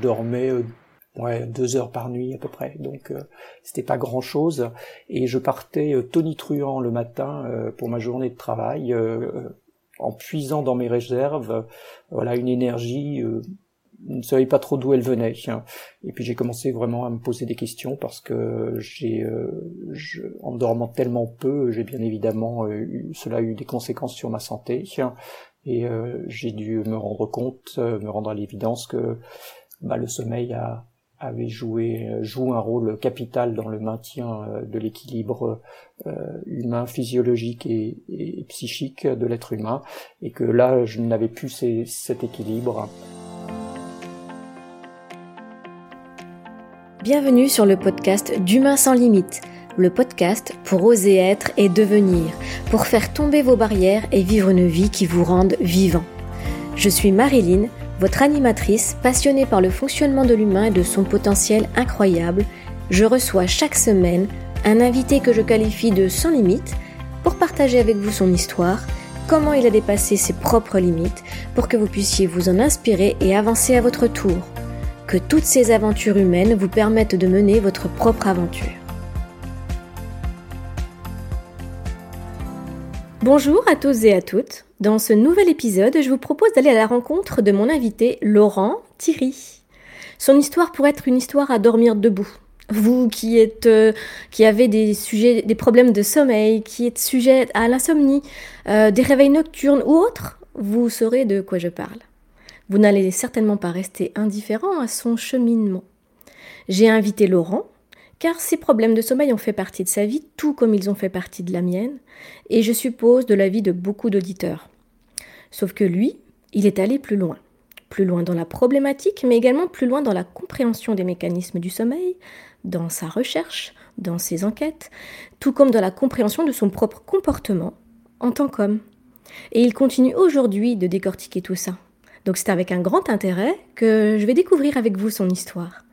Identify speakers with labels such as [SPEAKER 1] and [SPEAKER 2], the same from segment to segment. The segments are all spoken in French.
[SPEAKER 1] dormais ouais, deux heures par nuit à peu près, donc c'était pas grand chose. Et je partais tonitruant le matin pour ma journée de travail, en puisant dans mes réserves, voilà une énergie je ne savais pas trop d'où elle venait. Et puis j'ai commencé vraiment à me poser des questions parce que j'ai, euh, en dormant tellement peu, j'ai bien évidemment euh, eu, cela a eu des conséquences sur ma santé. Et euh, j'ai dû me rendre compte, me rendre à l'évidence que bah, le sommeil a, avait joué joue un rôle capital dans le maintien de l'équilibre humain, physiologique et, psychique de l'être humain, et que là je n'avais plus cet équilibre.
[SPEAKER 2] Bienvenue sur le podcast d'Humain sans limite, le podcast pour oser être et devenir, pour faire tomber vos barrières et vivre une vie qui vous rende vivant. Je suis Marilyn, votre animatrice passionnée par le fonctionnement de l'humain et de son potentiel incroyable. Je reçois chaque semaine un invité que je qualifie de sans limite pour partager avec vous son histoire, comment il a dépassé ses propres limites, pour que vous puissiez vous en inspirer et avancer à votre tour que toutes ces aventures humaines vous permettent de mener votre propre aventure. Bonjour à tous et à toutes. Dans ce nouvel épisode, je vous propose d'aller à la rencontre de mon invité Laurent Thierry. Son histoire pourrait être une histoire à dormir debout. Vous qui êtes euh, qui avez des sujets des problèmes de sommeil, qui êtes sujet à l'insomnie, euh, des réveils nocturnes ou autres, vous saurez de quoi je parle. Vous n'allez certainement pas rester indifférent à son cheminement. J'ai invité Laurent, car ses problèmes de sommeil ont fait partie de sa vie, tout comme ils ont fait partie de la mienne, et je suppose de la vie de beaucoup d'auditeurs. Sauf que lui, il est allé plus loin. Plus loin dans la problématique, mais également plus loin dans la compréhension des mécanismes du sommeil, dans sa recherche, dans ses enquêtes, tout comme dans la compréhension de son propre comportement en tant qu'homme. Et il continue aujourd'hui de décortiquer tout ça. Donc c'est avec un grand intérêt que je vais découvrir avec vous son histoire.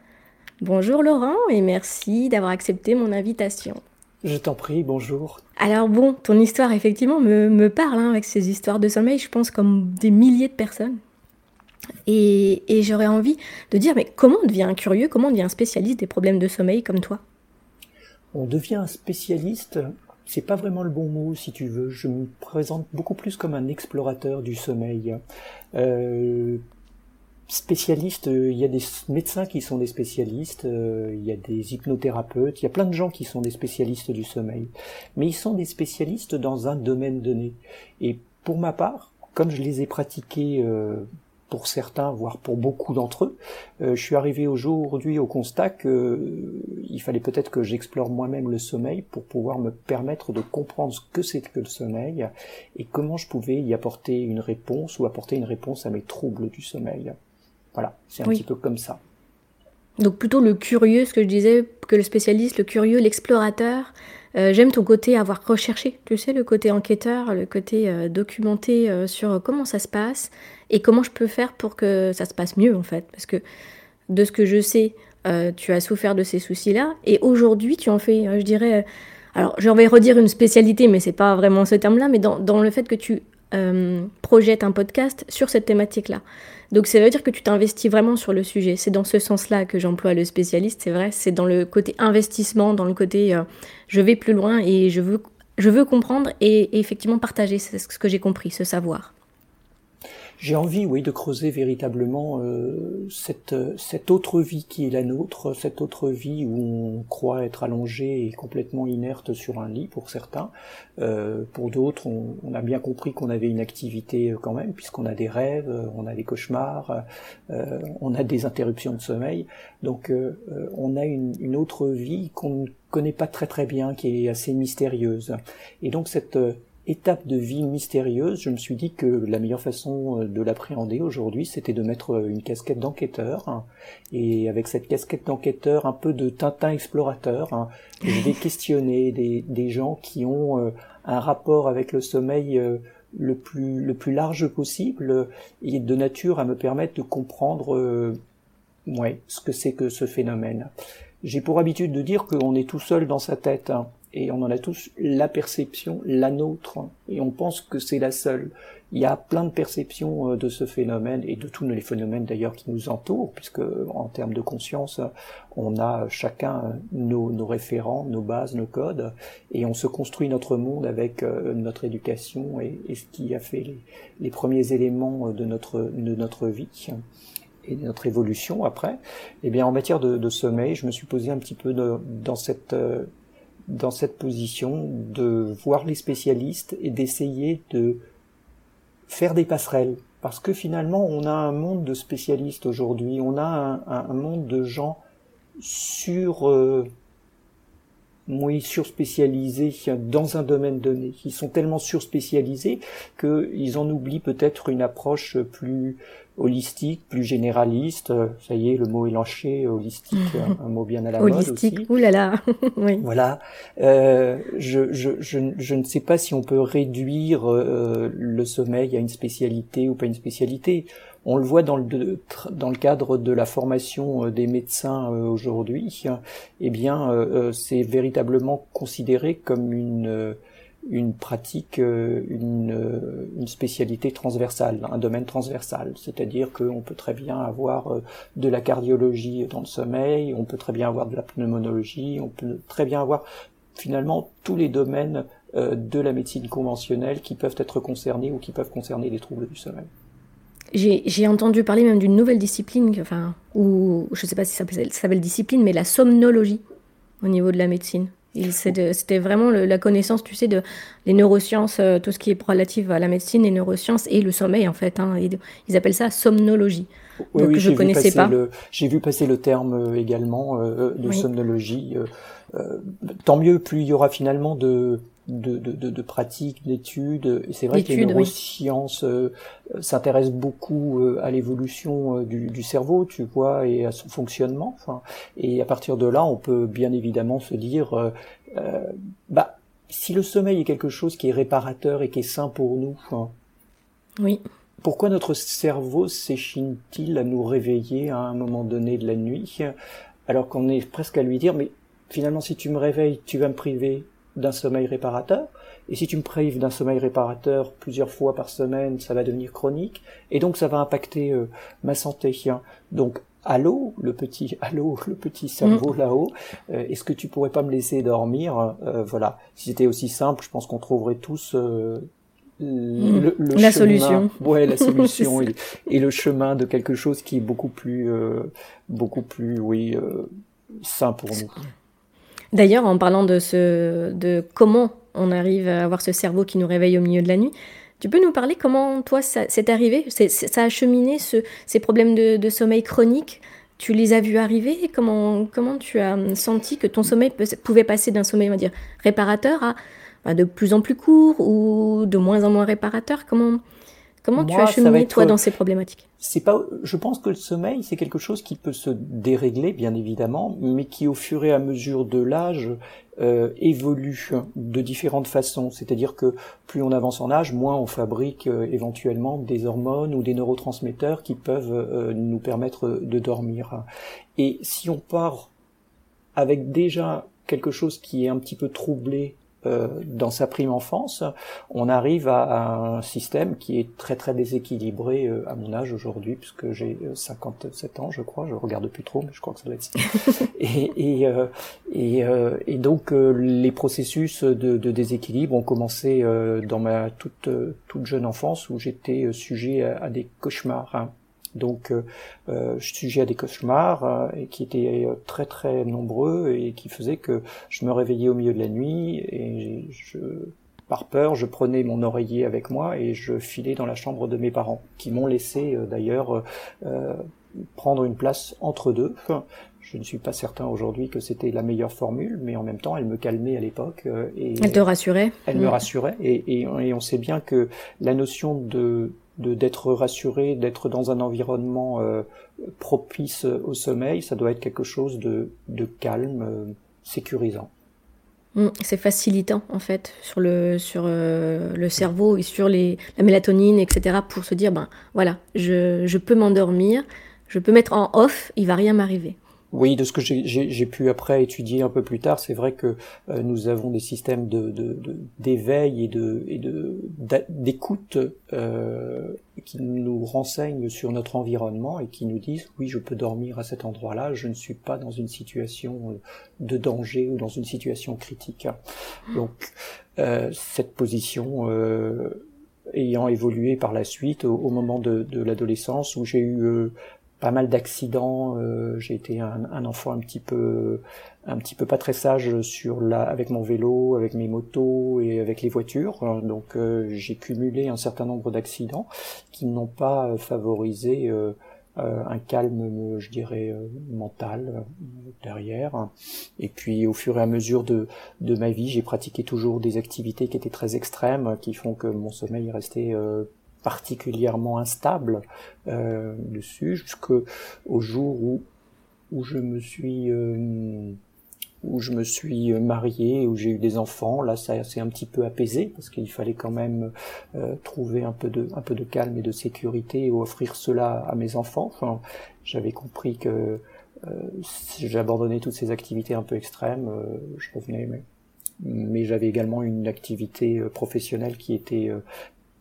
[SPEAKER 2] Bonjour Laurent et merci d'avoir accepté mon invitation.
[SPEAKER 1] Je t'en prie, bonjour.
[SPEAKER 2] Alors bon, ton histoire effectivement me, parle hein, avec ces histoires de sommeil, je pense comme des milliers de personnes. Et, et j'aurais envie de dire, mais comment on devient un curieux, comment on devient un spécialiste des problèmes de sommeil comme toi?
[SPEAKER 1] On devient un spécialiste c'est pas vraiment le bon mot si tu veux. Je me présente beaucoup plus comme un explorateur du sommeil. Euh, spécialiste, euh, il y a des médecins qui sont des spécialistes, euh, il y a des hypnothérapeutes, il y a plein de gens qui sont des spécialistes du sommeil. Mais ils sont des spécialistes dans un domaine donné. Et pour ma part, comme je les ai pratiqués euh, pour certains, voire pour beaucoup d'entre eux, je suis arrivé aujourd'hui au constat que euh, il fallait peut-être que j'explore moi-même le sommeil pour pouvoir me permettre de comprendre ce que c'est que le sommeil et comment je pouvais y apporter une réponse ou apporter une réponse à mes troubles du sommeil. Voilà, c'est un petit peu comme ça.
[SPEAKER 2] Donc plutôt le curieux, ce que je disais, que le spécialiste, le curieux, l'explorateur. Euh, j'aime ton côté avoir recherché, tu sais, le côté enquêteur, le côté documenté sur comment ça se passe, et comment je peux faire pour que ça se passe mieux en fait. Parce que de ce que je sais, euh, tu as souffert de ces soucis-là et aujourd'hui tu en fais, euh, je dirais, euh, alors je vais redire une spécialité, mais c'est pas vraiment ce terme-là, mais dans, dans, le fait que tu projettes un podcast sur cette thématique-là. Donc ça veut dire que tu t'investis vraiment sur le sujet. C'est dans ce sens-là que j'emploie le spécialiste, c'est vrai. C'est dans le côté investissement, dans le côté je vais plus loin et je veux, je veux comprendre et, et effectivement partager ce que j'ai compris, ce savoir.
[SPEAKER 1] J'ai envie, oui, de creuser véritablement euh, cette, cette autre vie qui est la nôtre, cette autre vie où on croit être allongé et complètement inerte sur un lit pour certains. Euh, pour d'autres, on, on, a bien compris qu'on avait une activité euh, quand même, puisqu'on a des rêves, euh, on a des cauchemars, euh, on a des interruptions de sommeil. Donc on a une, une autre vie qu'on ne connaît pas très très bien, qui est assez mystérieuse. Et donc cette étape de vie mystérieuse, je me suis dit que la meilleure façon euh, de l'appréhender aujourd'hui, c'était de mettre euh, une casquette d'enquêteur. Hein. et avec cette casquette d'enquêteur, un peu de Tintin explorateur, hein, je vais questionner des, des, gens qui ont euh, un rapport avec le sommeil le plus, le plus large possible et de nature à me permettre de comprendre ouais, ce que c'est que ce phénomène. J'ai pour habitude de dire qu'on est tout seul dans sa tête. Hein. Et on en a tous la perception, la nôtre, et on pense que c'est la seule. Il y a plein de perceptions euh, de ce phénomène et de tous les phénomènes d'ailleurs qui nous entourent, puisque en termes de conscience, on a chacun nos, nos référents, nos bases, nos codes, et on se construit notre monde avec euh, notre éducation et, ce qui a fait les, premiers éléments de notre, vie et de notre évolution après. Eh bien, en matière de, sommeil, je me suis posé un petit peu dans cette euh, dans cette position de voir les spécialistes et d'essayer de faire des passerelles. Parce que finalement, on a un monde de spécialistes aujourd'hui, on a un, monde de gens sur, euh, oui, surspécialisés dans un domaine donné. Ils sont tellement surspécialisés qu'ils en oublient peut-être une approche plus holistique, plus généraliste. Ça y est, le mot est lâché, holistique, un, mot bien à la
[SPEAKER 2] mode
[SPEAKER 1] aussi.
[SPEAKER 2] Oulala, oui.
[SPEAKER 1] Voilà. Euh, je, je, je, je, ne sais pas si on peut réduire euh, le sommeil à une spécialité ou pas une spécialité. On le voit dans le, cadre de la formation euh, des médecins euh, aujourd'hui. Eh bien, euh, c'est véritablement considéré comme une pratique, une, une, spécialité transversale, un domaine transversal. C'est-à-dire qu'on peut très bien avoir de la cardiologie dans le sommeil, on peut très bien avoir de la pneumonologie, on peut très bien avoir finalement tous les domaines de la médecine conventionnelle qui peuvent être concernés ou qui peuvent concerner les troubles du sommeil.
[SPEAKER 2] J'ai entendu parler même d'une nouvelle discipline, enfin, ou je ne sais pas si ça s'appelle discipline, mais la somnologie au niveau de la médecine. C'était vraiment la connaissance, tu sais, de les neurosciences, euh, tout ce qui est relatif à la médecine, les neurosciences et le sommeil, en fait. Hein, ils appellent ça somnologie.
[SPEAKER 1] Oui, Donc, oui, je connaissais pas. J'ai vu passer le terme euh, également euh, de somnologie. tant mieux, plus il y aura finalement de de, de, de, pratiques, d'études. Et c'est vrai que les neurosciences euh, s'intéressent beaucoup euh, à l'évolution euh, du, du, cerveau, tu vois, et à son fonctionnement. Enfin, et à partir de là, on peut bien évidemment se dire, bah, si le sommeil est quelque chose qui est réparateur et qui est sain pour nous,
[SPEAKER 2] oui.
[SPEAKER 1] Pourquoi notre cerveau s'échine-t-il à nous réveiller à un moment donné de la nuit, alors qu'on est presque à lui dire, mais finalement, si tu me réveilles, tu vas me priver d'un sommeil réparateur. Et si tu me prives d'un sommeil réparateur plusieurs fois par semaine, ça va devenir chronique. Et donc ça va impacter euh, ma santé. Donc allô, le petit allô, le petit cerveau mm. là-haut, euh, est-ce que tu pourrais pas me laisser dormir? Euh, Voilà. Si c'était aussi simple, je pense qu'on trouverait tous le,
[SPEAKER 2] mm. la solution.
[SPEAKER 1] Ouais, la solution et, et, le chemin de quelque chose qui est beaucoup plus, beaucoup plus, oui, sain pour nous.
[SPEAKER 2] D'ailleurs, en parlant de, ce, de comment on arrive à avoir ce cerveau qui nous réveille au milieu de la nuit, tu peux nous parler comment toi ça s'est arrivé? Ça a cheminé ces problèmes de, sommeil chronique? Tu les as vus arriver? Comment, comment tu as senti que ton sommeil pouvait passer d'un sommeil, on va dire, réparateur à, à de plus en plus court ou de moins en moins réparateur? Comment, Comment tu as cheminé toi dans ces problématiques?
[SPEAKER 1] C'est pas, je pense que le sommeil c'est quelque chose qui peut se dérégler bien évidemment, mais qui au fur et à mesure de l'âge euh, évolue de différentes façons. C'est-à-dire que plus on avance en âge, moins on fabrique euh, éventuellement des hormones ou des neurotransmetteurs qui peuvent euh, nous permettre de dormir. Et si on part avec déjà quelque chose qui est un petit peu troublé euh, dans sa prime enfance, on arrive à, un système qui est très très déséquilibré euh, à mon âge aujourd'hui, puisque j'ai 57 euh, ans, je crois, je regarde plus trop, mais je crois que ça va être ça. et, et, et, et, donc les processus de, de, déséquilibre ont commencé dans ma toute toute jeune enfance, où j'étais sujet à, des cauchemars. Hein. Donc, euh, euh, je suis sujet à des cauchemars euh, et qui étaient euh, très très nombreux et qui faisaient que je me réveillais au milieu de la nuit et je, par peur, je prenais mon oreiller avec moi et je filais dans la chambre de mes parents, qui m'ont laissé d'ailleurs prendre une place entre deux. Je ne suis pas certain aujourd'hui que c'était la meilleure formule, mais en même temps, elle me calmait à l'époque. et
[SPEAKER 2] elle te rassurait.
[SPEAKER 1] Elle me rassurait, et, et, on sait bien que la notion de de d'être rassuré, d'être dans un environnement euh, propice au sommeil, ça doit être quelque chose de, de calme, euh, sécurisant.
[SPEAKER 2] Mm, c'est facilitant en fait sur le sur euh, le cerveau et sur les la mélatonine etc pour se dire ben voilà je, je peux m'endormir je peux mettre en off il va rien m'arriver
[SPEAKER 1] Oui, de ce que j'ai pu après étudier un peu plus tard, c'est vrai que euh, nous avons des systèmes d'éveil de, de, et de et d'écoute euh, qui nous renseignent sur notre environnement et qui nous disent oui, je peux dormir à cet endroit-là, je ne suis pas dans une situation euh, de danger ou dans une situation critique. Donc euh, cette position ayant évolué par la suite au, moment de, de l'adolescence où j'ai eu pas mal d'accidents. Euh, j'ai été un, enfant un petit peu, un petit peu pas très sage sur la, avec mon vélo, avec mes motos et avec les voitures. Donc euh, j'ai cumulé un certain nombre d'accidents qui n'ont pas favorisé euh, un calme, je dirais, mental derrière. Et puis au fur et à mesure de, de ma vie, j'ai pratiqué toujours des activités qui étaient très extrêmes, qui font que mon sommeil est resté particulièrement instable euh, dessus jusqu'au jour où où je me suis euh, où je me suis marié, où j'ai eu des enfants. Là, ça s'est un petit peu apaisé parce qu'il fallait quand même euh, trouver un peu de un peu de calme et de sécurité et offrir cela à mes enfants. Enfin, j'avais compris que euh, si j'abandonnais toutes ces activités un peu extrêmes, euh, je revenais. Mais, mais j'avais également une activité euh, professionnelle qui était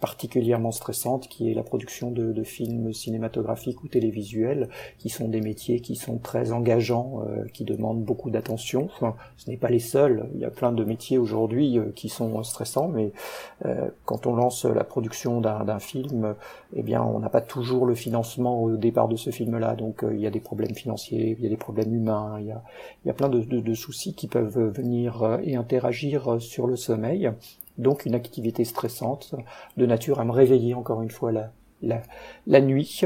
[SPEAKER 1] particulièrement stressante, qui est la production de, de, films cinématographiques ou télévisuels, qui sont des métiers qui sont très engageants, euh, qui demandent beaucoup d'attention. Ce n'est pas les seuls. Il y a plein de métiers aujourd'hui euh, qui sont stressants, mais euh, quand on lance la production d'un film, eh bien, on n'a pas toujours le financement au départ de ce film-là. Donc, il y a des problèmes financiers, il y a des problèmes humains, il y a, il y a plein de, de, de soucis qui peuvent venir et interagir sur le sommeil donc une activité stressante de nature à me réveiller encore une fois la, la, nuit.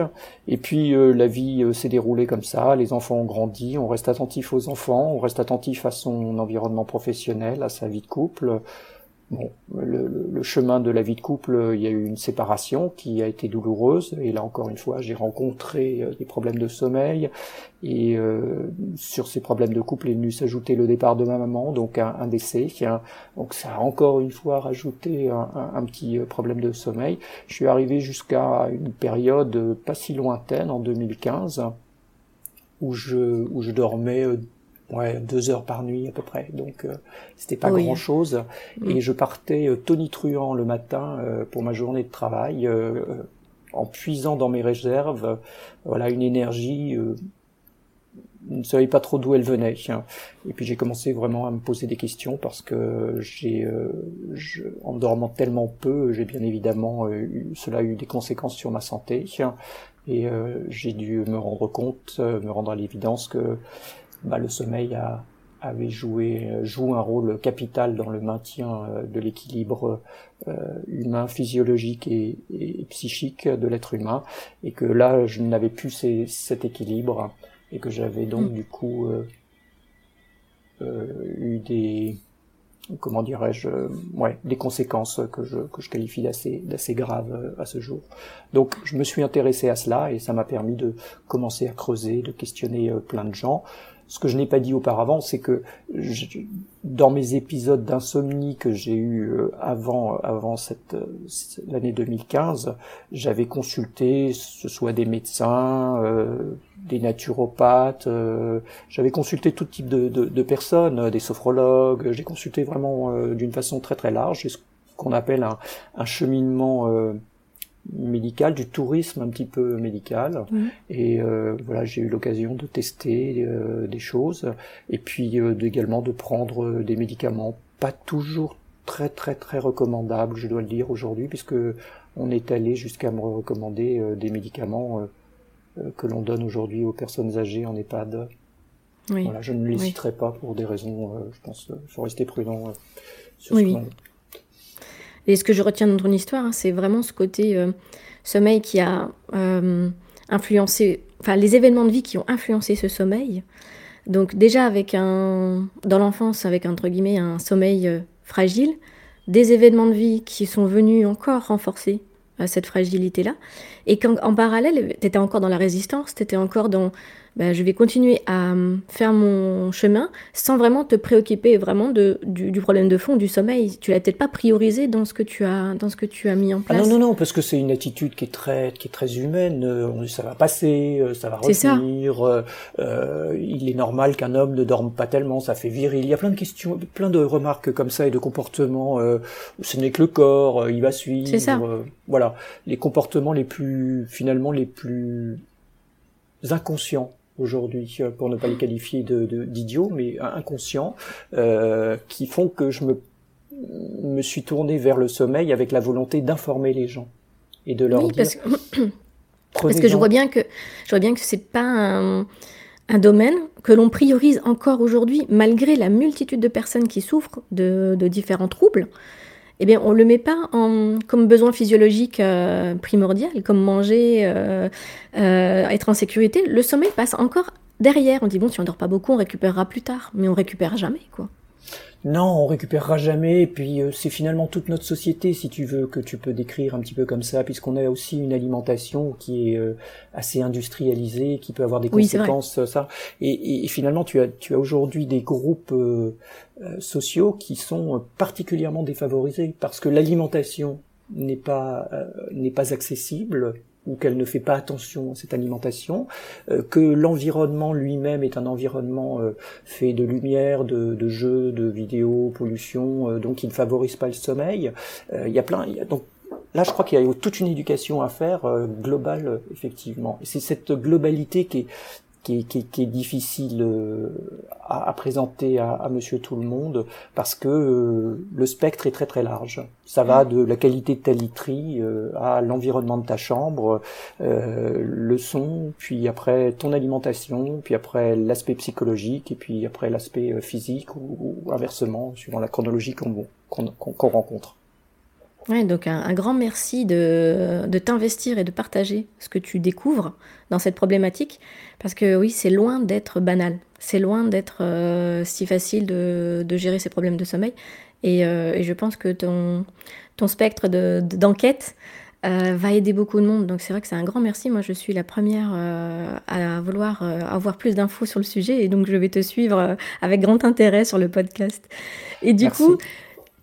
[SPEAKER 1] Et puis euh, la vie euh, s'est déroulée comme ça, les enfants ont grandi, on reste attentif aux enfants, on reste attentif à son environnement professionnel, à sa vie de couple, Bon, le, le, chemin de la vie de couple, il y a eu une séparation qui a été douloureuse, et là encore une fois, j'ai rencontré euh, des problèmes de sommeil, et euh, sur ces problèmes de couple est venu s'ajouter le départ de ma maman, donc un, un décès, donc ça a encore une fois rajouté un, un, petit euh, problème de sommeil. Je suis arrivé jusqu'à une période pas si lointaine, en 2015, où je, où je dormais ouais, deux heures par nuit à peu près. Donc euh, c'était pas grand chose. Mm. Et je partais euh, tonitruant le matin euh, pour ma journée de travail, en puisant dans mes réserves, voilà une énergie. je ne savais pas trop d'où elle venait. Et puis j'ai commencé vraiment à me poser des questions parce que j'ai, en dormant tellement peu, j'ai bien évidemment cela a eu des conséquences sur ma santé. Et j'ai dû me rendre compte, me rendre à l'évidence que bah, le sommeil a, avait joué joue un rôle capital dans le maintien euh, de l'équilibre euh, humain, physiologique et, psychique de l'être humain, et que là je n'avais plus ces, cet équilibre et que j'avais donc mm. du coup euh, euh, eu des comment dirais-je ouais des conséquences que je que je qualifie d'assez d'assez graves à ce jour. Donc je me suis intéressé à cela et ça m'a permis de commencer à creuser, de questionner plein de gens. Ce que je n'ai pas dit auparavant, c'est que dans mes épisodes d'insomnie que j'ai eu euh, avant avant cette, l'année 2015, j'avais consulté ce soit des médecins, euh, des naturopathes, euh, j'avais consulté tout type de, de, de personnes, des sophrologues, j'ai consulté vraiment d'une façon très très large, ce qu'on appelle un, un cheminement médical, du tourisme un petit peu médical. Et euh, voilà, j'ai eu l'occasion de tester euh, des choses et puis euh, également de prendre des médicaments, pas toujours très très très recommandables, je dois le dire aujourd'hui, puisque on est allé jusqu'à me recommander des médicaments que l'on donne aujourd'hui aux personnes âgées en EHPAD. Oui. Voilà, je ne les citerai pas pour des raisons, je pense, il faut rester prudent sur ce
[SPEAKER 2] et ce que je retiens de ton histoire, hein, c'est vraiment ce côté euh, sommeil qui a euh, influencé, enfin les événements de vie qui ont influencé ce sommeil. Donc déjà avec un, dans l'enfance, avec entre guillemets un sommeil euh, fragile, des événements de vie qui sont venus encore renforcer cette fragilité-là. Et qu'en en parallèle, tu étais encore dans la résistance, tu étais encore dans, bah, je vais continuer à euh, faire mon chemin sans vraiment te préoccuper vraiment de, du, problème de fond du sommeil. Tu l'as peut-être pas priorisé dans ce que tu as dans ce que tu as mis en place.
[SPEAKER 1] Ah non non non parce que c'est une attitude qui est très qui est très humaine. Euh, ça va passer, euh, ça va revenir. il est normal qu'un homme ne dorme pas tellement, ça fait viril. Il y a plein de questions, plein de remarques comme ça et de comportements. ce n'est que le corps, il va suivre.
[SPEAKER 2] C'est ça.
[SPEAKER 1] voilà, les comportements les plus finalement les plus inconscients aujourd'hui, euh, pour ne pas les qualifier de, d'idiots, mais inconscients, euh, qui font que je me, me suis tourné vers le sommeil avec la volonté d'informer les gens et de leur dire.
[SPEAKER 2] Parce que, parce que je vois bien que je vois bien que c'est pas un, un domaine que l'on priorise encore aujourd'hui, malgré la multitude de personnes qui souffrent de, de différents troubles eh bien, on ne le met pas en, comme besoin physiologique euh, primordial, comme manger, euh, euh, être en sécurité. Le sommeil passe encore derrière. On dit, bon, si on dort pas beaucoup, on récupérera plus tard. Mais on récupère jamais, quoi.
[SPEAKER 1] Non, on récupérera jamais. Et puis euh, c'est finalement toute notre société, si tu veux, que tu peux décrire un petit peu comme ça, puisqu'on a aussi une alimentation qui est euh, assez industrialisée, qui peut avoir des conséquences. Euh, ça. Et, et, finalement, tu as, tu as aujourd'hui des groupes sociaux qui sont particulièrement défavorisés parce que l'alimentation n'est pas n'est pas accessible ou qu'elle ne fait pas attention à cette alimentation, euh, que l'environnement lui-même est un environnement euh, fait de lumière, de, de jeux, de vidéos, pollution, euh, donc il ne favorise pas le sommeil. il y a plein, y a, donc là je crois qu'il y a toute une éducation à faire globale effectivement. C'est cette globalité qui est qui est, qui, est, difficile euh, à, à présenter à, à, Monsieur Tout le Monde parce que euh, le spectre est très très large. Ça va de la qualité de ta literie euh, à l'environnement de ta chambre, le son, puis après ton alimentation, puis après l'aspect psychologique et puis après l'aspect physique ou, inversement suivant la chronologie qu'on qu'on rencontre.
[SPEAKER 2] Ouais, donc un, grand merci de, de t'investir et de partager ce que tu découvres dans cette problématique, parce que oui, c'est loin d'être banal, c'est loin d'être euh, si facile de, de, gérer ces problèmes de sommeil, et, euh, et je pense que ton, ton spectre d'enquête euh, va aider beaucoup de monde, donc c'est vrai que c'est un grand merci, moi je suis la première à vouloir avoir plus d'infos sur le sujet, et donc je vais te suivre avec grand intérêt sur le podcast. Et du coup...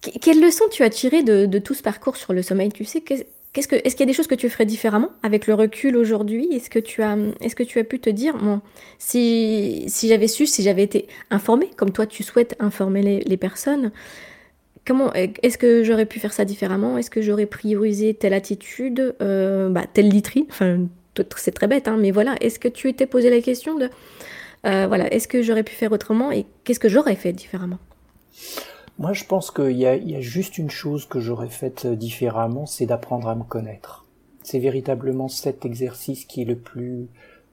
[SPEAKER 2] Quelle leçon tu as tiré de, tout ce parcours sur le sommeil? Tu sais, qu'est-ce que, est-ce qu'il y a des choses que tu ferais différemment avec le recul aujourd'hui? Est-ce que tu as, est-ce que tu as pu te dire, bon, si, si j'avais su, si j'avais été informée, comme toi tu souhaites informer les, personnes, comment, est-ce que j'aurais pu faire ça différemment? Est-ce que j'aurais priorisé telle attitude, euh, bah, telle literie Enfin, c'est très bête, hein, mais voilà. Est-ce que tu étais posé la question de, euh, voilà, est-ce que j'aurais pu faire autrement et qu'est-ce que j'aurais fait différemment?
[SPEAKER 1] Moi, je pense qu'il y, y a, juste une chose que j'aurais faite euh, différemment, c'est d'apprendre à me connaître. C'est véritablement cet exercice qui est le plus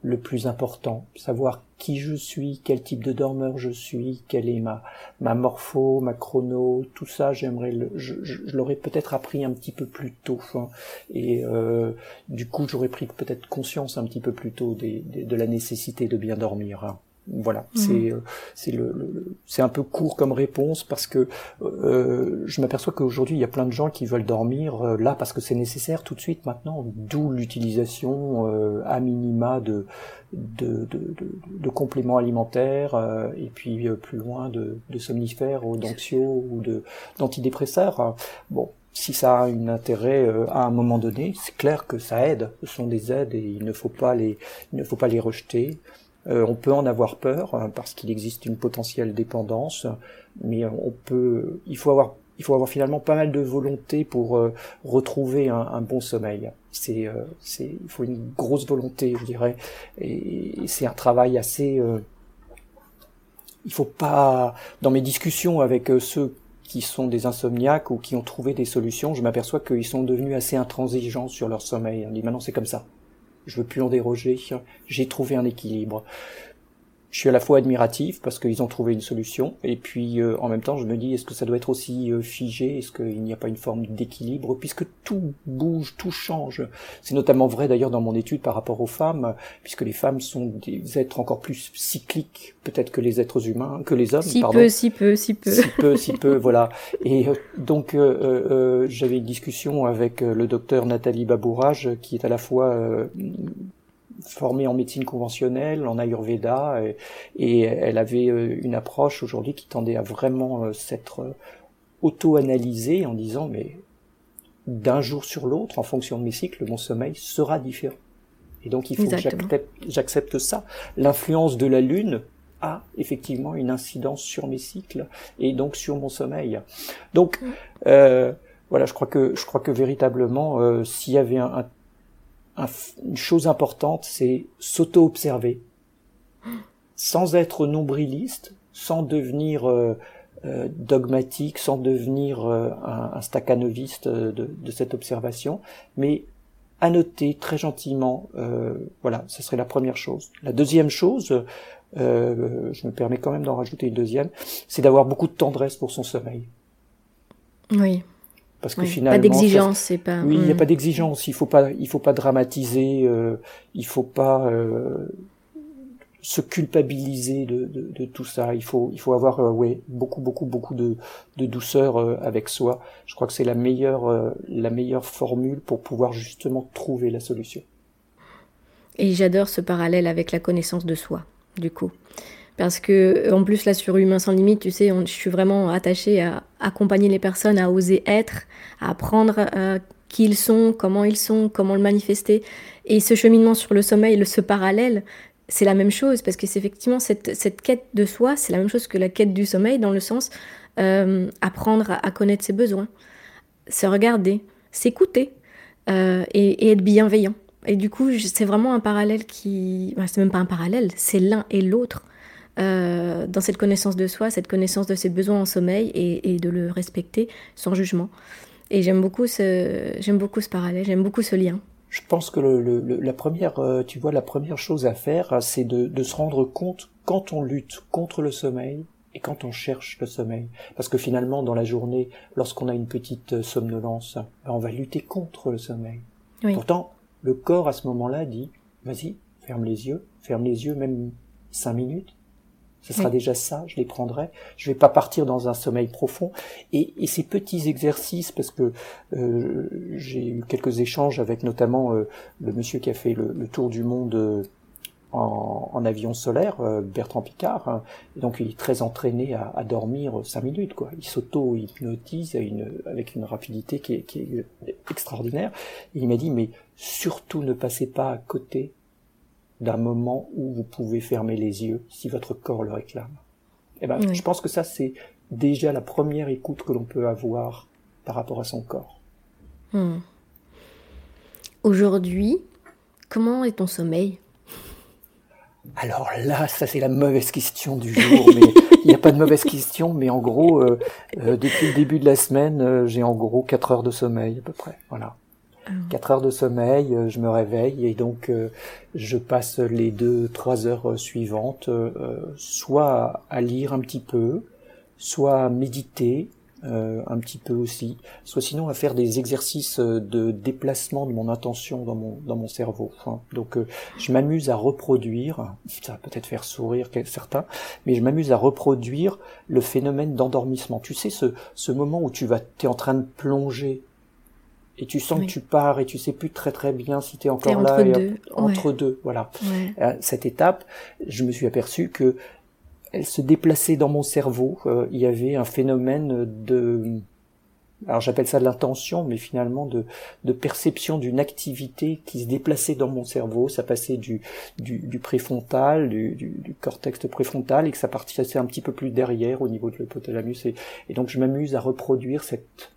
[SPEAKER 1] le plus important, savoir qui je suis, quel type de dormeur je suis, quelle est ma ma morpho, ma chrono, tout ça, j'aimerais le, je, je, l'aurais peut-être appris un petit peu plus tôt, hein, et euh, du coup j'aurais pris peut-être conscience un petit peu plus tôt des, de la nécessité de bien dormir. Hein. Voilà, mhm. c'est euh, c'est le, c'est un peu court comme réponse parce que euh, je m'aperçois qu'aujourd'hui il y a plein de gens qui veulent dormir euh, là parce que c'est nécessaire tout de suite maintenant, d'où l'utilisation euh, à minima de de, de, de, compléments alimentaires et puis plus loin de, de somnifères ou d'anxio ou de d'antidépresseurs. Bon, si ça a un intérêt à un moment donné, c'est clair que ça aide. Ce sont des aides et il ne faut pas les il ne faut pas les rejeter. Euh, on peut en avoir peur hein, parce qu'il existe une potentielle dépendance, mais on peut, il faut avoir, il faut avoir finalement pas mal de volonté pour euh, retrouver un, bon sommeil. C'est, euh, c'est, il faut une grosse volonté, je dirais, et, c'est un travail assez. il faut pas, dans mes discussions avec ceux qui sont des insomniaques ou qui ont trouvé des solutions, je m'aperçois qu'ils sont devenus assez intransigeants sur leur sommeil. On dit maintenant c'est comme ça je veux plus en déroger, j'ai trouvé un équilibre je suis à la fois admiratif parce qu'ils ont trouvé une solution, et puis euh, en même temps je me dis est-ce que ça doit être aussi euh, figé, est-ce qu'il n'y a pas une forme d'équilibre, puisque tout bouge, tout change. C'est notamment vrai d'ailleurs dans mon étude par rapport aux femmes, puisque les femmes sont des êtres encore plus cycliques peut-être que les êtres humains, que les hommes.
[SPEAKER 2] Si
[SPEAKER 1] pardon.
[SPEAKER 2] peu, si peu, si peu.
[SPEAKER 1] Si peu, si peu, voilà. Et euh, donc j'avais une discussion avec le docteur Nathalie Babourage, qui est à la fois formée en médecine conventionnelle, en Ayurveda, et, elle avait une approche aujourd'hui qui tendait à vraiment s'être auto-analysée en disant mais d'un jour sur l'autre, en fonction de mes cycles, mon sommeil sera différent. Et donc il faut que j'accepte ça. L'influence de la Lune a effectivement une incidence sur mes cycles et donc sur mon sommeil. Donc mm. euh, voilà, je crois que je crois que véritablement, euh, s'il y avait un, une chose importante, c'est s'auto-observer, sans être nombriliste, sans devenir euh, euh dogmatique, sans devenir euh, un, un staccanoviste de, de, cette observation, mais annoter très gentiment. Voilà, ce serait la première chose. La deuxième chose, je me permets quand même d'en rajouter une deuxième, c'est d'avoir beaucoup de tendresse pour son sommeil.
[SPEAKER 2] Oui.
[SPEAKER 1] Parce que finalement,
[SPEAKER 2] pas d'exigence, c'est pas.
[SPEAKER 1] Oui, il n'y a pas d'exigence. Il faut pas, il faut pas dramatiser. Euh, il faut pas euh, se culpabiliser de, de, de, tout ça. Il faut, il faut avoir, euh, ouais, beaucoup, beaucoup, beaucoup de, de douceur euh, avec soi. Je crois que c'est la meilleure, euh, la meilleure formule pour pouvoir justement trouver la solution.
[SPEAKER 2] Et j'adore ce parallèle avec la connaissance de soi, du coup. Parce que, en plus, là, sur Humain sans limite, tu sais, je suis vraiment attachée à accompagner les personnes à oser être, à apprendre qui ils sont, comment ils sont, comment le manifester. Et ce cheminement sur le sommeil, ce parallèle, c'est la même chose, parce que c'est effectivement cette, cette, quête de soi, c'est la même chose que la quête du sommeil, dans le sens euh, apprendre à, connaître ses besoins, se regarder, s'écouter euh, et, être bienveillant. Et du coup, c'est vraiment un parallèle qui... c'est même pas un parallèle, c'est l'un et l'autre. Euh, dans cette connaissance de soi, cette connaissance de ses besoins en sommeil et, et de le respecter sans jugement. Et j'aime beaucoup ce, j'aime beaucoup ce parallèle, j'aime beaucoup ce lien
[SPEAKER 1] je pense que le, la première, euh, tu vois, la première chose à faire, c'est de, de, se rendre compte quand on lutte contre le sommeil et quand on cherche le sommeil. Parce que finalement, dans la journée, lorsqu'on a une petite euh, somnolence, ben, on va lutter contre le sommeil. Pourtant, le corps à ce moment-là dit, vas-y, ferme les yeux, ferme les yeux même cinq minutes, ce sera déjà ça, je les prendrai. Je vais pas partir dans un sommeil profond. Et, et ces petits exercices, parce que euh, j'ai eu quelques échanges avec notamment euh, le monsieur qui a fait le, tour du monde euh, en, en, avion solaire, Bertrand Picard. Hein. donc il est très entraîné à, à dormir cinq minutes. Quoi. Il s'auto-hypnotise avec une rapidité qui est, qui est extraordinaire. Et il m'a dit, mais surtout ne passez pas à côté d'un moment où vous pouvez fermer les yeux si votre corps le réclame. Eh ben, je pense que ça, c'est déjà la première écoute que l'on peut avoir par rapport à son corps.
[SPEAKER 2] Hmm. Aujourd'hui, comment est ton sommeil?
[SPEAKER 1] Alors là, ça c'est la mauvaise question du jour, mais il n'y a pas de mauvaise question, mais en gros, euh, euh, depuis le début de la semaine, euh, j'ai en gros 4 heures de sommeil à peu près. Voilà. 4 heures de sommeil, euh, je me réveille et donc euh, je passe les deux, trois heures euh, suivantes soit à lire un petit peu, soit à méditer un petit peu aussi, soit sinon à faire des exercices de déplacement de mon intention dans mon dans mon cerveau. Hein. Donc je m'amuse à reproduire, ça va peut-être faire sourire certains, mais je m'amuse à reproduire le phénomène d'endormissement. Tu sais ce ce moment où tu vas t'es en train de plonger et tu sens que tu pars et tu sais plus très très bien si tu es encore là
[SPEAKER 2] entre deux.
[SPEAKER 1] entre deux voilà. Euh, cette étape je me suis aperçu que elle se déplaçait dans mon cerveau. Euh, il y avait un phénomène de alors j'appelle ça de l'intention mais finalement de, de perception d'une activité qui se déplaçait dans mon cerveau. Ça passait du du, du préfrontal du, du, du, cortex préfrontal et que ça partait un petit peu plus derrière au niveau de l'hypothalamus. Et, et donc je m'amuse à reproduire cette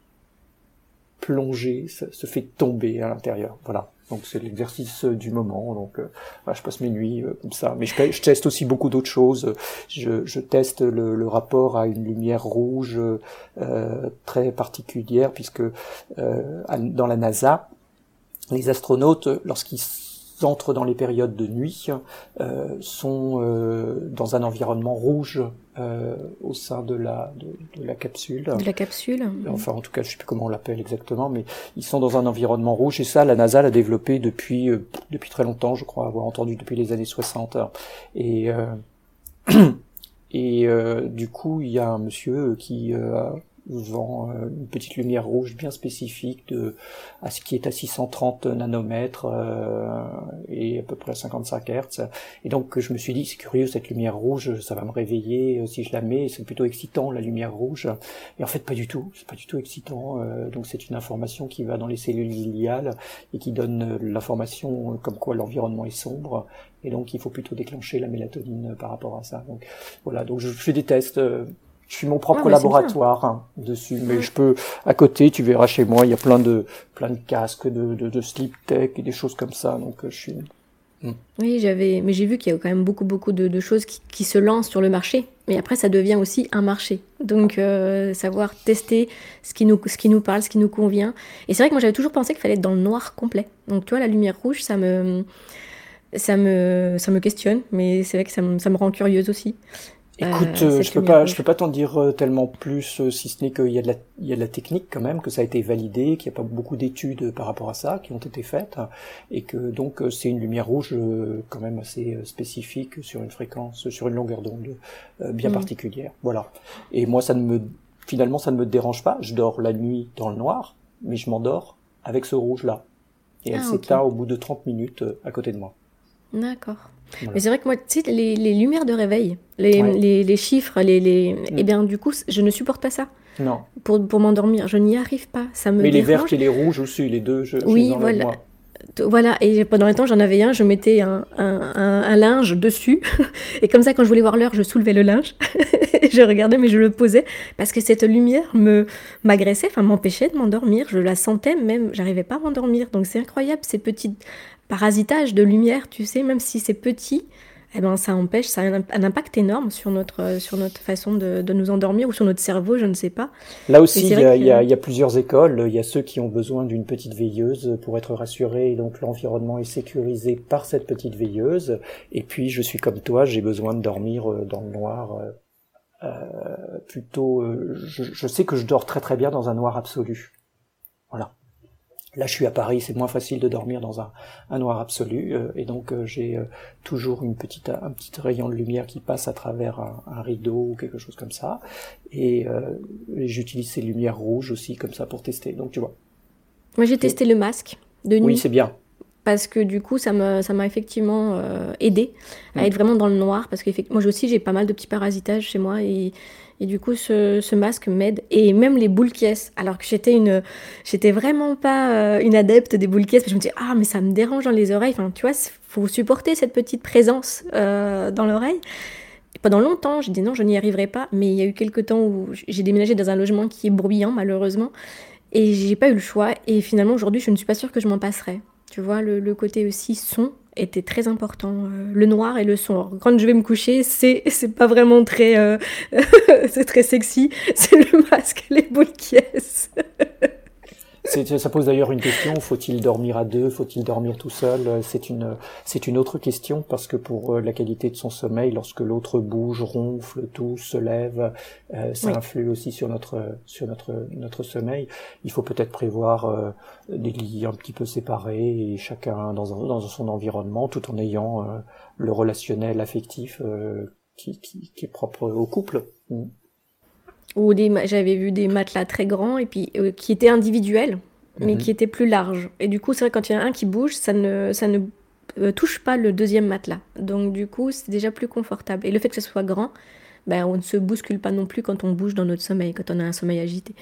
[SPEAKER 1] plonger, ça se fait tomber à l'intérieur. Voilà. Donc c'est l'exercice du moment. Donc euh, je passe mes nuits euh, comme ça. Mais je, je teste aussi beaucoup d'autres choses. Je, je teste le, le, rapport à une lumière rouge euh, très particulière puisque euh, dans la NASA, les astronautes, lorsqu'ils entrent dans les périodes de nuit euh, sont euh, dans un environnement rouge euh, au sein de la de, la capsule.
[SPEAKER 2] De la capsule.
[SPEAKER 1] Enfin, en tout cas, je sais plus comment on l'appelle exactement, mais ils sont dans un environnement rouge et ça, la NASA l'a développé depuis depuis très longtemps, je crois avoir entendu depuis les années 60. Et et du coup, il y a un monsieur qui vend euh, une petite lumière rouge bien spécifique de à ce qui est à 630 nanomètres euh, et à peu près 55 Hz. Et donc je me suis dit c'est curieux cette lumière rouge, ça va me réveiller si je la mets, c'est plutôt excitant la lumière rouge. Et en fait pas du tout, c'est pas du tout excitant. donc c'est une information qui va dans les cellules iliales et qui donne l'information comme quoi l'environnement est sombre et donc il faut plutôt déclencher la mélatonine par rapport à ça. Donc voilà, donc je fais des tests je suis mon propre ah, laboratoire hein, dessus, mais je peux à côté, tu verras chez moi, il y a plein de plein de casques, de, de, de sleep tech et des choses comme ça. Donc euh, je suis.
[SPEAKER 2] Hmm. Oui, j'avais, mais j'ai vu qu'il y a quand même beaucoup beaucoup de, de choses qui, qui, se lancent sur le marché. Mais après, ça devient aussi un marché. Donc euh, savoir tester ce qui nous ce qui nous parle, ce qui nous convient. Et c'est vrai que moi j'avais toujours pensé qu'il fallait être dans le noir complet. Donc tu vois, la lumière rouge, ça me ça me ça me questionne, mais c'est vrai que ça me, ça me rend curieuse aussi.
[SPEAKER 1] Écoute, euh, je peux pas, je peux pas t'en dire euh, tellement plus, euh, si ce n'est qu'il y a de la, il y a de la technique quand même, que ça a été validé, qu'il n'y a pas beaucoup d'études par rapport à ça qui ont été faites, et que donc c'est une lumière rouge quand même assez spécifique sur une fréquence, sur une longueur d'onde bien mm. particulière. Voilà. Et moi, ça ne me, finalement, ça ne me dérange pas. Je dors la nuit dans le noir, mais je m'endors avec ce rouge là, et elle ah, s'éteint au bout de 30 minutes à côté de moi.
[SPEAKER 2] D'accord. Mais c'est vrai que moi, tu sais, les, les, lumières de réveil, les, les, les chiffres, les, les... Mm. eh bien, du coup, je ne supporte pas ça.
[SPEAKER 1] Non.
[SPEAKER 2] Pour, pour m'endormir, je n'y arrive pas. Ça me
[SPEAKER 1] Mais
[SPEAKER 2] les
[SPEAKER 1] verts et les rouges aussi, les deux, je,
[SPEAKER 2] oui, voilà. Moi. Voilà, et pendant le temps, j'en avais un, je mettais un, un, un, un linge dessus, et comme ça, quand je voulais voir l'heure, je soulevais le linge, je regardais, mais je le posais, parce que cette lumière me m'agressait, enfin m'empêchait de m'endormir, je la sentais même, j'arrivais pas à m'endormir, donc c'est incroyable, ces petites parasitage de lumière, tu sais, même si c'est petit, eh ben, ça empêche, ça a un, impact énorme sur notre, sur notre façon de, de, nous endormir ou sur notre cerveau, je ne sais pas.
[SPEAKER 1] Là aussi, il y, a, y, a, y, a, plusieurs écoles. Il y a ceux qui ont besoin d'une petite veilleuse pour être rassurés, et donc l'environnement est sécurisé par cette petite veilleuse. Et puis, je suis comme toi, j'ai besoin de dormir euh, dans le noir. Euh, euh, plutôt, euh, je, je sais que je dors très très bien dans un noir absolu. Là, je suis à Paris, c'est moins facile de dormir dans un, un noir absolu, euh, et donc euh, j'ai euh, toujours une petite, un petit rayon de lumière qui passe à travers un, un rideau ou quelque chose comme ça, et, et j'utilise ces lumières rouges aussi comme ça pour tester. Donc tu vois.
[SPEAKER 2] Moi, j'ai testé le masque de nuit.
[SPEAKER 1] Oui, c'est bien
[SPEAKER 2] parce que du coup ça m'a ça effectivement euh, aidé à mm. être vraiment dans le noir parce que moi aussi j'ai pas mal de petits parasitages chez moi et et du coup, ce, ce masque m'aide. Et même les boules caisses. Alors que j'étais une, j'étais vraiment pas euh, une adepte des boules caisses. Je me dis, ah, mais ça me dérange dans les oreilles. Enfin, tu vois, faut supporter cette petite présence euh, dans l'oreille. Pendant longtemps, j'ai dit non, je n'y arriverai pas. Mais il y a eu quelques temps où j'ai déménagé dans un logement qui est bruyant, malheureusement. Et j'ai pas eu le choix. Et finalement, aujourd'hui, je ne suis pas sûre que je m'en passerai. Tu vois, le, côté aussi son était très important. Euh, le noir et le son. quand je vais me coucher, c'est c'est pas vraiment très euh, c'est très sexy. C'est le masque, les boules qui
[SPEAKER 1] ça pose d'ailleurs une question faut-il dormir à deux? Faut-il dormir tout seul? C'est une c'est une autre question parce que pour euh, la qualité de son sommeil, lorsque l'autre bouge, ronfle, tout se lève, euh, ça oui. influe aussi sur notre sur notre notre sommeil. Il faut peut-être prévoir euh, des lits un petit peu séparés et chacun dans un, dans son environnement, tout en ayant euh, le relationnel affectif qui, qui, qui est propre au couple. Mm
[SPEAKER 2] ou j'avais vu des matelas très grands et puis euh, qui étaient individuels mais mmh. qui étaient plus larges et du coup c'est vrai quand il y en a un qui bouge ça ne ça ne euh, touche pas le deuxième matelas donc du coup c'est déjà plus confortable et le fait que ce soit grand ben, on ne se bouscule pas non plus quand on bouge dans notre sommeil, quand on a un sommeil agité.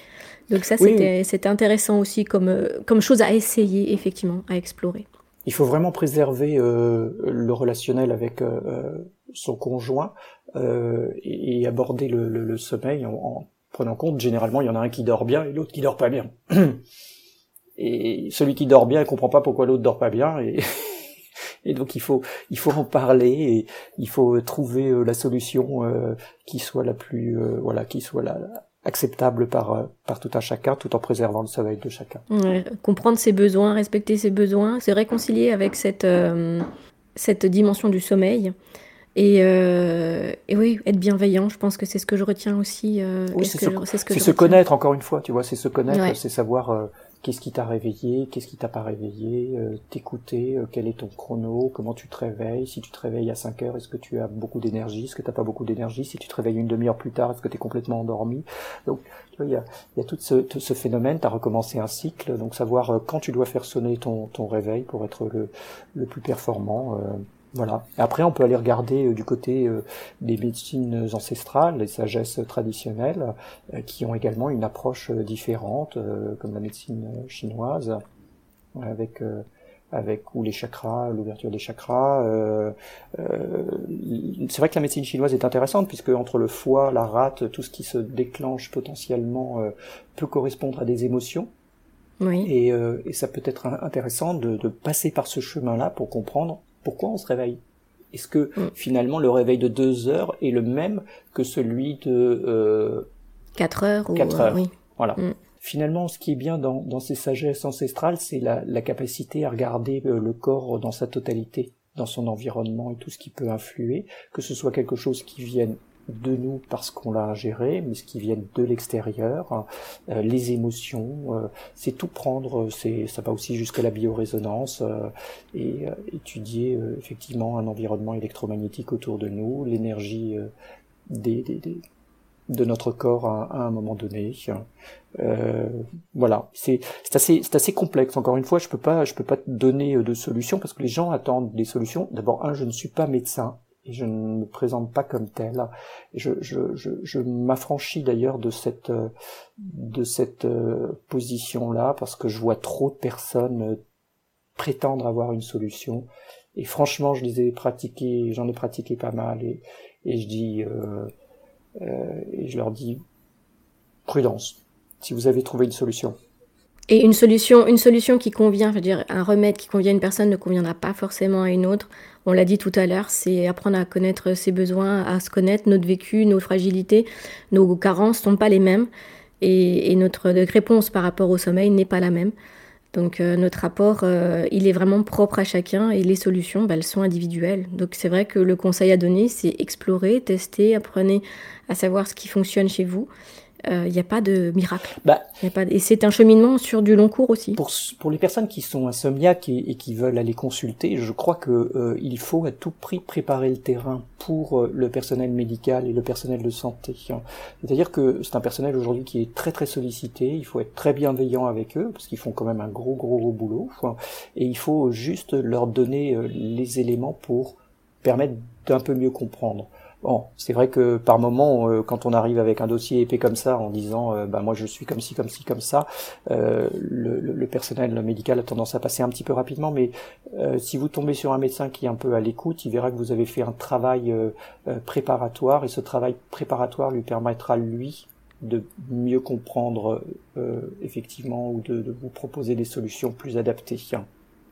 [SPEAKER 2] Donc ça, oui. c'était intéressant aussi comme, euh, comme chose à essayer, effectivement, à explorer.
[SPEAKER 1] Il faut vraiment préserver euh, le relationnel avec euh, son conjoint euh, et, aborder le, le, le sommeil en, en, prenant compte, généralement, il y en a un qui dort bien et l'autre qui dort pas bien. et celui qui dort bien, il comprend pas pourquoi l'autre dort pas bien et et donc il faut il faut en parler et il faut trouver euh, la solution euh, qui soit la plus euh, voilà qui soit la acceptable par euh, par tout un chacun tout en préservant le sommeil de chacun.
[SPEAKER 2] Ouais, comprendre ses besoins, respecter ses besoins, se réconcilier avec cette euh, cette dimension du sommeil. Et, euh, et, oui, être bienveillant, je pense que c'est ce que je retiens aussi.
[SPEAKER 1] oui, c'est se, ce que se connaître, encore une fois, tu vois, c'est se connaître, ouais. c'est savoir qu'est-ce qui t'a réveillé, qu'est-ce qui t'a pas réveillé, euh, t'écouter, euh, quel est ton chrono, comment tu te réveilles, si tu te réveilles à 5 heures, est-ce que tu as beaucoup d'énergie, est-ce que t'as pas beaucoup d'énergie, si tu te réveilles une demi-heure plus tard, est-ce que tu es complètement endormi. Donc tu vois, il y a, y a tout ce, ce phénomène, tu as recommencé un cycle, donc savoir euh, quand tu dois faire sonner ton, ton réveil pour être le, le plus performant. Voilà. après, on peut aller regarder euh, du côté euh, des médecines ancestrales, les sagesses traditionnelles, euh, qui ont également une approche différente, comme la médecine chinoise, avec avec ou les chakras, l'ouverture des chakras. c'est vrai que la médecine chinoise est intéressante puisque entre le foie, la rate, tout ce qui se déclenche potentiellement peut correspondre à des émotions. Oui. Et, et ça peut être intéressant de, de passer par ce chemin-là pour comprendre pourquoi on se réveille? Est-ce que mm. finalement le réveil de deux heures est le même que celui de
[SPEAKER 2] euh, 4 heures
[SPEAKER 1] ou heures. Oui. Voilà. Mm. Finalement, ce qui est bien dans, dans ces sagesses ancestrales, c'est la, la, capacité à regarder euh, le corps dans sa totalité, dans son environnement et tout ce qui peut influer, que ce soit quelque chose qui vienne de nous parce qu'on l'a géré, mais ce qui vient de l'extérieur, euh, les émotions, euh, c'est tout prendre, c'est ça va aussi jusqu'à la biorésonance euh, et étudier effectivement un environnement électromagnétique autour de nous, l'énergie des, de notre corps à, un moment donné. voilà, c'est assez assez complexe. Encore une fois, je peux pas je peux pas te donner de solution parce que les gens attendent des solutions. D'abord, un, je ne suis pas médecin et je ne me présente pas comme tel. Je, je, je, je m'affranchis d'ailleurs de cette, de cette euh, position-là parce que je vois trop de personnes euh, prétendre avoir une solution. Et franchement, je les ai pratiqués, j'en ai pratiqué pas mal et, et je dis, euh, euh, et je leur dis, prudence. Si vous avez trouvé une solution,
[SPEAKER 2] et une solution, une solution qui convient, je veux dire, un remède qui convient à une personne ne conviendra pas forcément à une autre. On l'a dit tout à l'heure, c'est apprendre à connaître ses besoins, à se connaître, notre vécu, nos fragilités, nos carences sont pas les mêmes. Et, notre réponse par rapport au sommeil n'est pas la même. Donc euh, notre rapport, euh, il est vraiment propre à chacun et les solutions, bah, elles sont individuelles. Donc c'est vrai que le conseil à donner, c'est explorer, tester, apprenez à savoir ce qui fonctionne chez vous il euh, n'y a pas de miracle. Bah, y a pas Et c'est un cheminement sur du long cours aussi.
[SPEAKER 1] Pour, pour les personnes qui sont insomniaques et, et qui veulent aller consulter, je crois que euh, il faut à tout prix préparer le terrain pour euh, le personnel médical et le personnel de santé. C'est-à-dire que c'est un personnel aujourd'hui qui est très très sollicité, il faut être très bienveillant avec eux parce qu'ils font quand même un gros gros gros boulot et il faut juste leur donner les éléments pour permettre d'un peu mieux comprendre. Bon, c'est vrai que par moment, euh, quand on arrive avec un dossier épais comme ça, en disant, euh, bah moi je suis comme ci, comme ci, comme ça, euh, le, le, personnel médical a tendance à passer un petit peu rapidement. Mais si vous tombez sur un médecin qui est un peu à l'écoute, il verra que vous avez fait un travail préparatoire, et ce travail préparatoire lui permettra lui de mieux comprendre effectivement ou de, de vous proposer des solutions plus adaptées.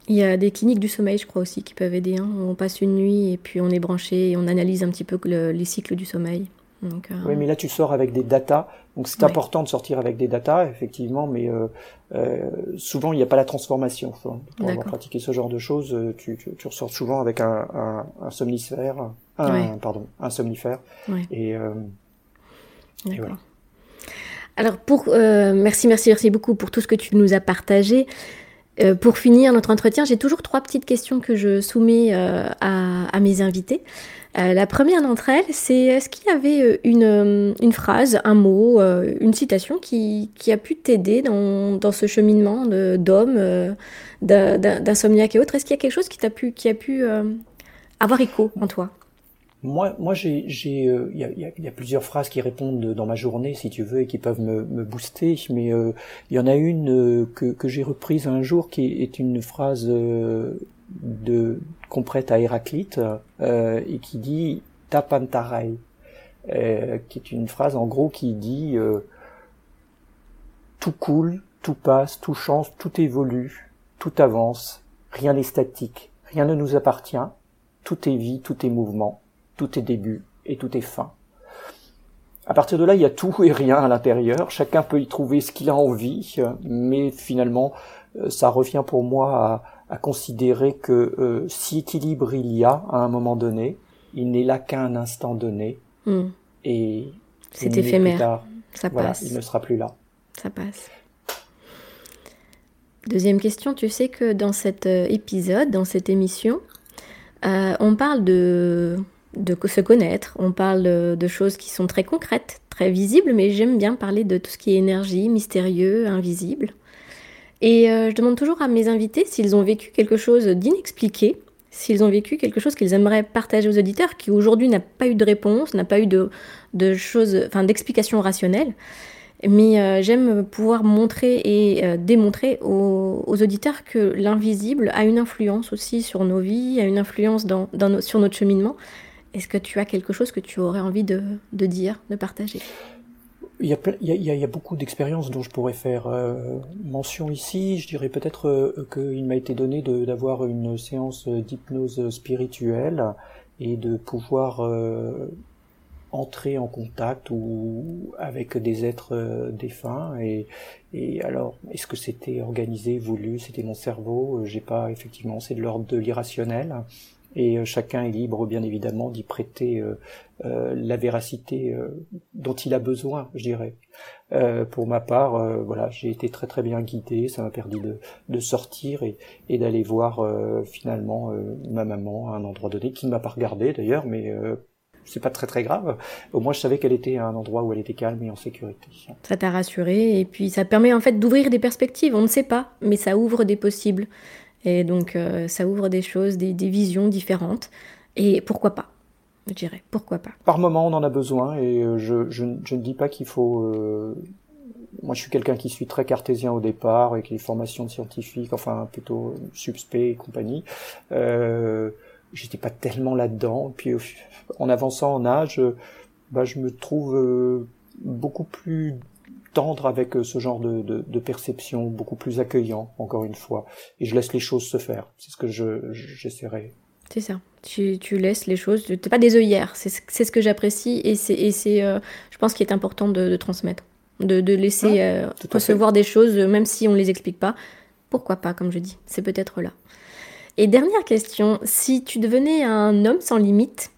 [SPEAKER 2] Il y a des cliniques du sommeil, je crois aussi, qui peuvent aider. Hein. On passe une nuit et puis on est branché et on analyse un petit peu les cycles du sommeil.
[SPEAKER 1] Donc, euh, Oui, mais là tu sors avec des datas. Donc c'est important de sortir avec des datas, effectivement, mais euh, euh, souvent il n'y a pas la transformation. pour avoir pratiqué ce genre de choses, tu, tu, tu ressors souvent avec un, un, un somnifère, un, pardon, un somnifère. Et, et voilà.
[SPEAKER 2] Alors pour merci merci merci beaucoup pour tout ce que tu nous as partagé. Euh, pour finir notre entretien, j'ai toujours trois petites questions que je soumets euh, à, mes invités. Euh, la première d'entre elles, c'est est-ce qu'il y avait une, phrase, un mot, une citation qui, a pu t'aider dans, ce cheminement d'homme, d'insomniaque et autres? Est-ce qu'il y a quelque chose qui, qui a pu avoir écho en toi?
[SPEAKER 1] Moi, moi, j'ai, euh, il y, a, y, a, plusieurs phrases qui répondent dans ma journée, si tu veux, et qui peuvent me, me booster. Mais euh, il y en a une euh, que, que j'ai reprise un jour, qui est une phrase de qu'on prête à Héraclite et qui dit tapantarai, qui est une phrase en gros qui dit tout coule, tout passe, tout change, tout évolue, tout avance, rien n'est statique, rien ne nous appartient, tout est vie, tout est mouvement tout est début et tout est fin. À partir de là, il y a tout et rien à l'intérieur. Chacun peut y trouver ce qu'il a envie, mais finalement, euh, ça revient pour moi à, considérer que euh, si équilibre il y a à un moment donné, il n'est là qu'à un instant donné. Hmm. Et
[SPEAKER 2] c'est éphémère. ça passe.
[SPEAKER 1] Il ne sera plus là.
[SPEAKER 2] Ça passe. Deuxième question, tu sais que dans cet euh, épisode, dans cette émission, euh, on parle de, de se connaître, on parle de, choses qui sont très concrètes, très visibles, mais j'aime bien parler de tout ce qui est énergie, mystérieux, invisible. Et euh, je demande toujours à mes invités s'ils ont vécu quelque chose d'inexpliqué, s'ils ont vécu quelque chose qu'ils aimeraient partager aux auditeurs, qui aujourd'hui n'a pas eu de réponse, n'a pas eu de, choses, enfin d'explications rationnelles. Mais euh, j'aime pouvoir montrer et euh, démontrer aux, auditeurs que l'invisible a une influence aussi sur nos vies, a une influence sur notre cheminement. Est-ce que tu as quelque chose que tu aurais envie de, dire, de partager?
[SPEAKER 1] Il y, a, il, y a, beaucoup d'expériences dont je pourrais faire euh, mention ici. Je dirais peut-être qu'il m'a été donné d'avoir une séance d'hypnose spirituelle et de pouvoir entrer en contact ou avec des êtres euh, défunts. Et, et alors est-ce que c'était organisé voulu? C'était mon cerveau. Euh, j'ai pas effectivement c'est de l'ordre de l'irrationnel et euh, chacun est libre bien évidemment d'y prêter la véracité dont il a besoin je dirais pour ma part voilà j'ai été très très bien guidé ça m'a permis de, de sortir et, et d'aller voir finalement ma maman à un endroit donné qui ne m'a pas regardé d'ailleurs mais c'est pas très très grave. Au moins, je savais qu'elle était à un endroit où elle était calme et en sécurité.
[SPEAKER 2] Ça t'a rassuré et puis ça permet en fait d'ouvrir des perspectives. On ne sait pas, mais ça ouvre des possibles. Et donc, euh, ça ouvre des choses, des, visions différentes. Et pourquoi pas Je dirais, pourquoi pas
[SPEAKER 1] Par moment, on en a besoin et euh, je, ne dis pas qu'il faut. Euh, moi, je suis quelqu'un qui suis très cartésien au départ, avec les formations scientifiques, enfin plutôt subspect et compagnie. J'étais pas tellement là-dedans. Puis en avançant en âge, bah, je me trouve beaucoup plus tendre avec euh, ce genre de, de, perception, beaucoup plus accueillant, encore une fois. Et je laisse les choses se faire. C'est ce que je, j'essaierai.
[SPEAKER 2] C'est ça. Tu, tu, laisses les choses. Tu n'es pas des œillères. C'est, c'est ce que j'apprécie et c'est, et c'est euh, je pense, qu'il est important de, de transmettre. De, de laisser recevoir des choses, même si on ne les explique pas. Pourquoi pas, comme je dis. C'est peut-être là. Et dernière question, si tu devenais un homme sans limite,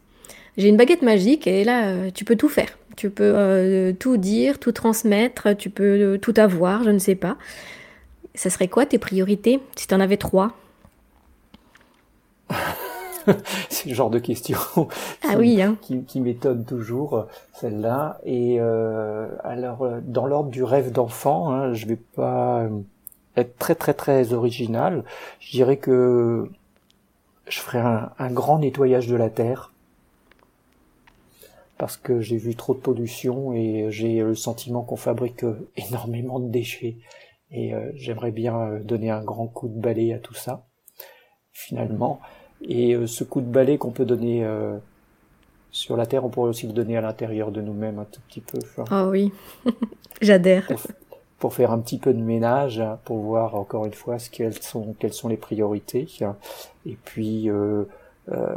[SPEAKER 2] j'ai une baguette magique et là, euh, tu peux tout faire. Tu peux euh, tout dire, tout transmettre, tu peux euh, tout avoir, je ne sais pas. Ça serait quoi tes priorités si tu en avais trois?
[SPEAKER 1] C'est le genre de question
[SPEAKER 2] ah qui, oui, hein.
[SPEAKER 1] qui, m'étonne toujours, celle-là. Et alors, dans l'ordre du rêve d'enfant, hein, je vais pas être très très très original. Je dirais que je ferai un, grand nettoyage de la terre parce que j'ai vu trop de pollution et j'ai le sentiment qu'on fabrique énormément de déchets. Et euh, j'aimerais bien euh, donner un grand coup de balai à tout ça finalement. Et euh, ce coup de balai qu'on peut donner sur la terre on pourrait aussi le donner à l'intérieur de nous-mêmes un tout petit peu
[SPEAKER 2] ah oui. J'adhère.
[SPEAKER 1] Pour faire un petit peu de ménage, hein, pour voir encore une fois ce qu'elles sont, quelles sont les priorités. Et puis, euh, euh,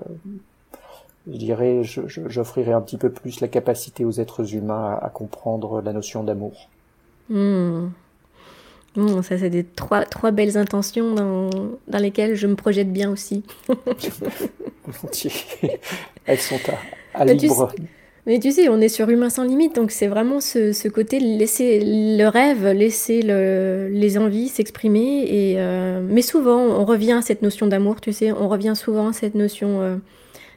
[SPEAKER 1] je dirais, j'offrirai un petit peu plus la capacité aux êtres humains à, comprendre la notion d'amour.
[SPEAKER 2] Hmm. Hmm, ça, c'est des trois, trois belles intentions dans, dans lesquelles je me projette bien aussi.
[SPEAKER 1] Elles sont à, à libre.
[SPEAKER 2] Mais tu sais, on est sur Humain sans limite, donc c'est vraiment ce, côté laisser le rêve, laisser les envies s'exprimer. Et euh, mais souvent, on revient à cette notion d'amour, tu sais, on revient souvent à cette notion euh,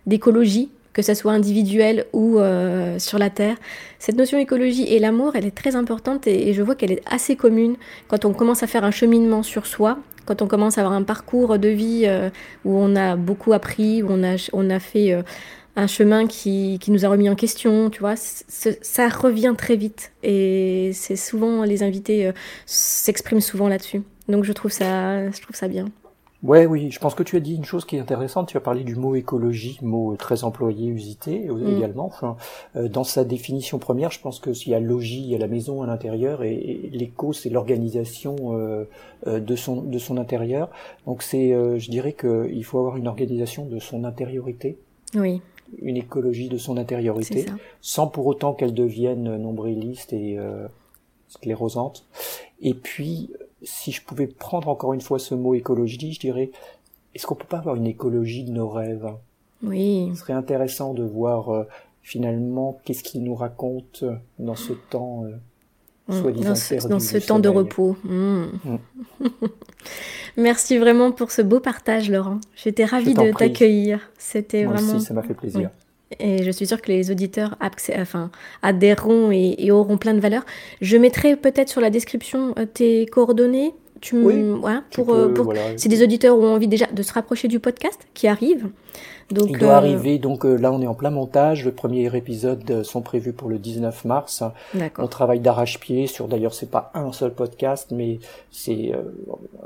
[SPEAKER 2] d'écologie, que ce soit individuel ou euh, sur la Terre. Cette notion d'écologie et l'amour, elle est très importante et, je vois qu'elle est assez commune quand on commence à faire un cheminement sur soi, quand on commence à avoir un parcours de vie où on a beaucoup appris, où on a, on a fait un chemin qui, qui, nous a remis en question, tu vois, ça revient très vite et c'est souvent les invités euh, s'expriment souvent là-dessus. Donc je trouve ça, je trouve ça bien.
[SPEAKER 1] Ouais, oui, je pense que tu as dit une chose qui est intéressante. Tu as parlé du mot écologie, mot très employé, usité euh, mm. également. Enfin, euh, dans sa définition première, je pense que s'il y a logis, il y a la maison à l'intérieur, et, l'éco, c'est l'organisation de son de son intérieur. Donc c'est, je dirais qu'il faut avoir une organisation de son intériorité.
[SPEAKER 2] Oui
[SPEAKER 1] une écologie de son intériorité, sans pour autant qu'elle devienne nombriliste et euh, sclérosante. Et puis, si je pouvais prendre encore une fois ce mot écologie, je dirais, est-ce qu'on peut pas avoir une écologie de nos rêves?
[SPEAKER 2] Oui.
[SPEAKER 1] Ce serait intéressant de voir euh, finalement qu'est-ce qu'il nous raconte dans ce temps euh, soi-disant
[SPEAKER 2] dans dans ce temps de repos. Mm. Merci vraiment pour ce beau partage, Laurent. J'étais ravie de t'accueillir. C'était vraiment.
[SPEAKER 1] Aussi, ça m'a fait plaisir.
[SPEAKER 2] Et je suis sûre que les auditeurs enfin, adhéreront et, auront plein de valeur. Je mettrai peut-être sur la description euh, tes coordonnées. Tu
[SPEAKER 1] me...
[SPEAKER 2] pour, euh, pour... C'est des auditeurs qui ont envie déjà de se rapprocher du podcast qui arrive.
[SPEAKER 1] Donc, il doit euh, arriver, donc euh, là on est en plein montage, le premier épisode euh, sont prévus pour le 19 mars. On travaille d'arrache-pied sur, d'ailleurs c'est pas un seul podcast, mais c'est,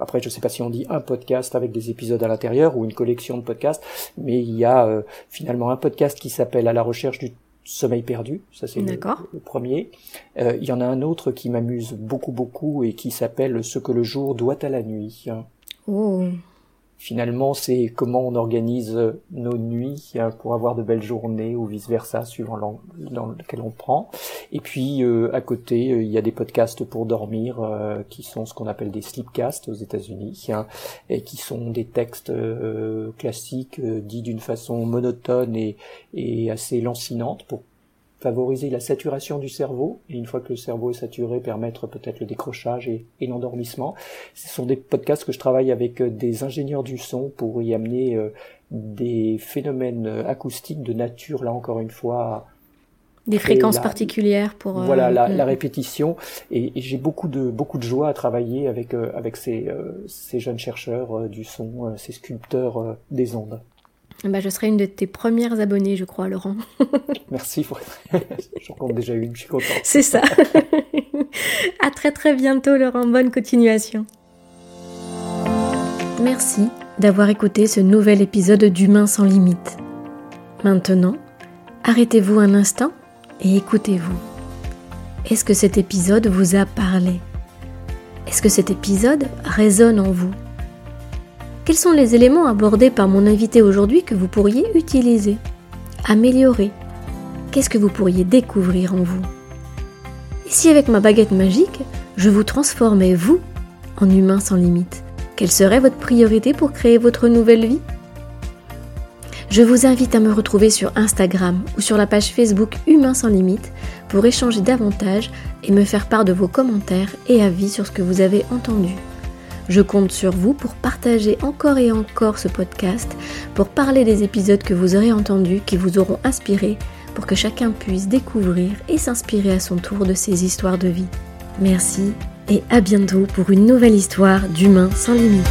[SPEAKER 1] après je sais pas si on dit un podcast avec des épisodes à l'intérieur ou une collection de podcasts, mais il y a finalement un podcast qui s'appelle À la recherche du sommeil perdu, ça c'est le, le, premier. il y en a un autre qui m'amuse beaucoup beaucoup et qui s'appelle Ce que le jour doit à la nuit.
[SPEAKER 2] Oh.
[SPEAKER 1] Finalement, c'est comment on organise nos nuits hein, pour avoir de belles journées ou vice versa, suivant dans lequel on prend. Et puis euh, à côté, euh, il y a des podcasts pour dormir euh, qui sont ce qu'on appelle des sleepcasts aux États-Unis, hein, et qui sont des textes classiques dits d'une façon monotone et, et assez lancinante pour favoriser la saturation du cerveau, et une fois que le cerveau est saturé, permettre peut-être le décrochage et, l'endormissement. Ce sont des podcasts que je travaille avec euh, des ingénieurs du son pour y amener euh, des phénomènes euh, acoustiques de nature, là encore une fois,
[SPEAKER 2] des fréquences particulières pour
[SPEAKER 1] voilà la, la, répétition et, j'ai beaucoup de beaucoup de joie à travailler avec avec ces ces jeunes chercheurs du son ces sculpteurs des ondes.
[SPEAKER 2] Bah, je serai une de tes premières abonnées, je crois, Laurent.
[SPEAKER 1] Merci. J'en compte déjà une, je suis content.
[SPEAKER 2] C'est ça. à très très bientôt, Laurent. Bonne continuation. Merci d'avoir écouté ce nouvel épisode d'Humain sans limite. Maintenant, arrêtez-vous un instant et écoutez-vous. Est-ce que cet épisode vous a parlé? Est-ce que cet épisode résonne en vous? Quels sont les éléments abordés par mon invité aujourd'hui que vous pourriez utiliser, améliorer? Qu'est-ce que vous pourriez découvrir en vous? Et si avec ma baguette magique, je vous transformais, vous, en humain sans limite Quelle serait votre priorité pour créer votre nouvelle vie? Je vous invite à me retrouver sur Instagram ou sur la page Facebook Humain sans limite pour échanger davantage et me faire part de vos commentaires et avis sur ce que vous avez entendu. Je compte sur vous pour partager encore et encore ce podcast, pour parler des épisodes que vous aurez entendus, qui vous auront inspiré, pour que chacun puisse découvrir et s'inspirer à son tour de ces histoires de vie. Merci et à bientôt pour une nouvelle histoire d'humain sans limite.